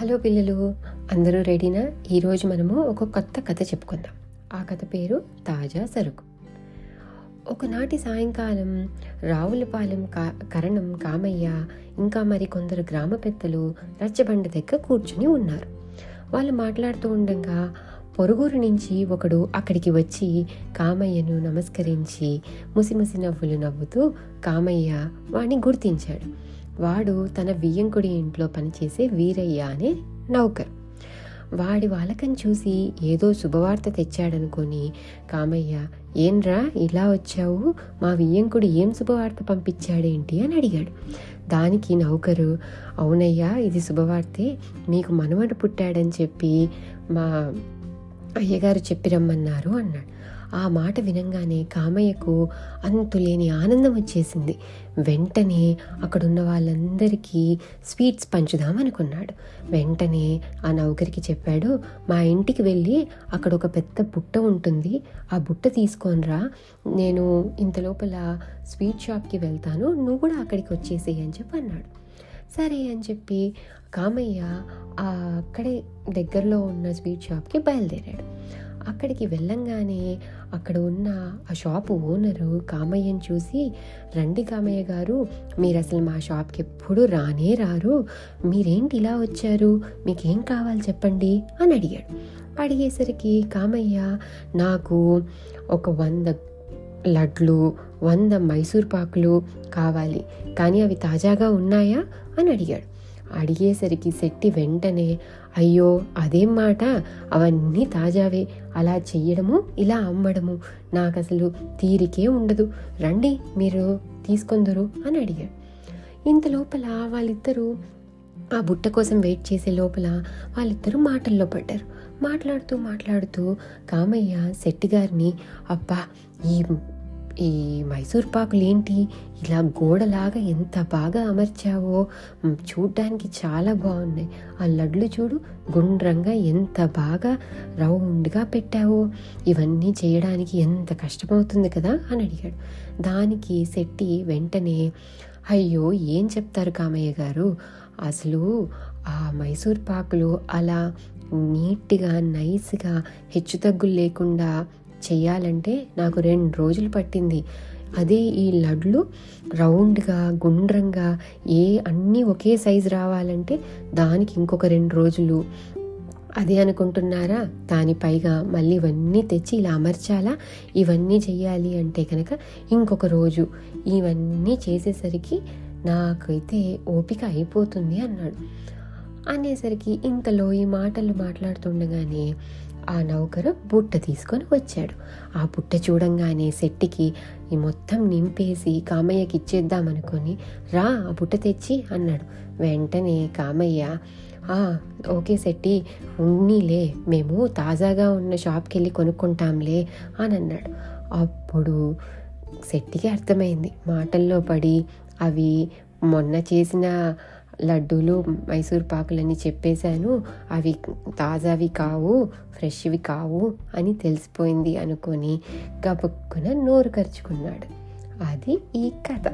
Hello పిల్లలు అందరూ రెడీనా? ఈరోజు మనము ఒక కొత్త కథ చెప్పుకుందాం. ఆ కథ పేరు తాజా సరుకు. ఒకనాటి సాయంకాలం రావులపాలెం కా కరణం కామయ్య ఇంకా మరి కొందరు గ్రామ పెద్దలు రచ్చబండ దగ్గర కూర్చుని ఉన్నారు. వాళ్ళు మాట్లాడుతూ ఉండగా పొరుగురు నుంచి ఒకడు అక్కడికి వచ్చి కామయ్యను నమస్కరించి ముసిముసి నవ్వులు నవ్వుతూ కామయ్య! వాణ్ణి గుర్తించాడు. వాడు తన వియ్యంకుడి ఇంట్లో పనిచేసే వీరయ్య అనే నౌకర్. వాడి వాలకం చూసి ఏదో శుభవార్త తెచ్చాడనుకొని కామయ్య ఏంరా ఇలా వచ్చావు? మా వియ్యంకుడు ఏం శుభవార్త పంపించాడేంటి? అని అడిగాడు. దానికి నౌకరు అవునయ్యా ఇది శుభవార్తే. మీకు మనవడు పుట్టాడని చెప్పి మా అయ్యగారు చెప్పి రమ్మన్నారు అన్నాడు. ఆ మాట వినంగానే కామయ్యకు అంతులేని ఆనందం వచ్చేసింది. వెంటనే అక్కడున్న వాళ్ళందరికీ స్వీట్స్ పంచుదామనుకున్నాడు. వెంటనే ఆ నౌకరికి చెప్పాడు మా ఇంటికి వెళ్ళి అక్కడ ఒక పెద్ద బుట్ట ఉంటుంది. ఆ బుట్ట తీసుకొనిరా. నేను ఇంత లోపల స్వీట్ షాప్కి వెళ్తాను. నువ్వు కూడా అక్కడికి వచ్చేసేయి అని చెప్పి అన్నాడు. సరే అని చెప్పి కామయ్య అక్కడే దగ్గరలో ఉన్న స్వీట్ షాప్కి బయలుదేరాడు. అక్కడికి వెళ్ళంగానే అక్కడ ఉన్న ఆ షాపు ఓనరు కామయ్యని చూసి రండి కామయ్య గారు మీరు అసలు మా షాప్కి ఎప్పుడు రానే రారు. మీరేంటి ఇలా వచ్చారు? మీకేం కావాలి చెప్పండి? అని అడిగాడు. అడిగేసరికి కామయ్య నాకు ఒక వంద లడ్లు వంద మైసూర్ పాకులు కావాలి. కానీ అవి తాజాగా ఉన్నాయా? అని అడిగాడు. అడిగేసరికి శెట్టి వెంటనే అయ్యో అదేం మాట? అవన్నీ తాజావే. అలా చెయ్యడము ఇలా అమ్మడము. నాకు అసలు తీరికే ఉండదు. రండి మీరు తీసుకొందరు అని అడిగాడు ఇంత లోపల వాళ్ళిద్దరూ ఆ బుట్ట కోసం వెయిట్ చేసే లోపల వాళ్ళిద్దరూ మాటల్లో పడ్డారు. మాట్లాడుతూ మాట్లాడుతూ కామయ్య శెట్టి గారిని అబ్బా ఈ ఈ మైసూర్ పాకులు ఏంటి ఇలా గోడలాగా ఎంత బాగా అమర్చావో? చూడ్డానికి చాలా బాగున్నాయి. ఆ లడ్లు చూడు గుండ్రంగా ఎంత బాగా రౌండ్గా పెట్టావో. ఇవన్నీ చేయడానికి ఎంత కష్టమవుతుంది కదా? అని అడిగాడు. దానికి శెట్టి వెంటనే అయ్యో ఏం చెప్తారు కామయ్య గారు? అసలు ఆ మైసూర్ పాకులు అలా నీట్గా నైస్గా హెచ్చుతగ్గులు లేకుండా చేయాలంటే నాకు రెండు రోజులు పట్టింది. అదే ఈ లడ్లు రౌండ్గా గుండ్రంగా ఏ అన్నీ ఒకే సైజు రావాలంటే దానికి ఇంకొక రెండు రోజులు. అదే అనుకుంటున్నారా? దానిపైగా మళ్ళీ ఇవన్నీ తెచ్చి ఇలా అమర్చాలా? ఇవన్నీ చెయ్యాలి అంటే కనుక ఇంకొక రోజు. ఇవన్నీ చేసేసరికి నాకైతే ఓపిక అయిపోతుంది అన్నాడు. అనేసరికి ఇంతలో ఈ మాటలు మాట్లాడుతుండగానే ఆ నౌకరు బుట్ట తీసుకొని వచ్చాడు. ఆ బుట్ట చూడంగానే శెట్టికి ఈ మొత్తం నింపేసి కామయ్యకి ఇచ్చేద్దామనుకొని రా ఆ బుట్ట తెచ్చి అన్నాడు. వెంటనే కామయ్య "ఆ, ఓకే శెట్టి ఉన్నీలే మేము తాజాగా ఉన్న షాప్కి వెళ్ళి కొనుక్కుంటాంలే అని అన్నాడు. అప్పుడు శెట్టికి అర్థమైంది. మాటల్లో పడి అవి మొన్న చేసిన లడ్డూలు మైసూర్ పాకులని చెప్పేశాను. అవి తాజావి కావు ఫ్రెష్వి కావు అని తెలిసిపోయింది అనుకొని గబుక్కున నోరు ఖర్చుకున్నాడు అది ఈ కథ.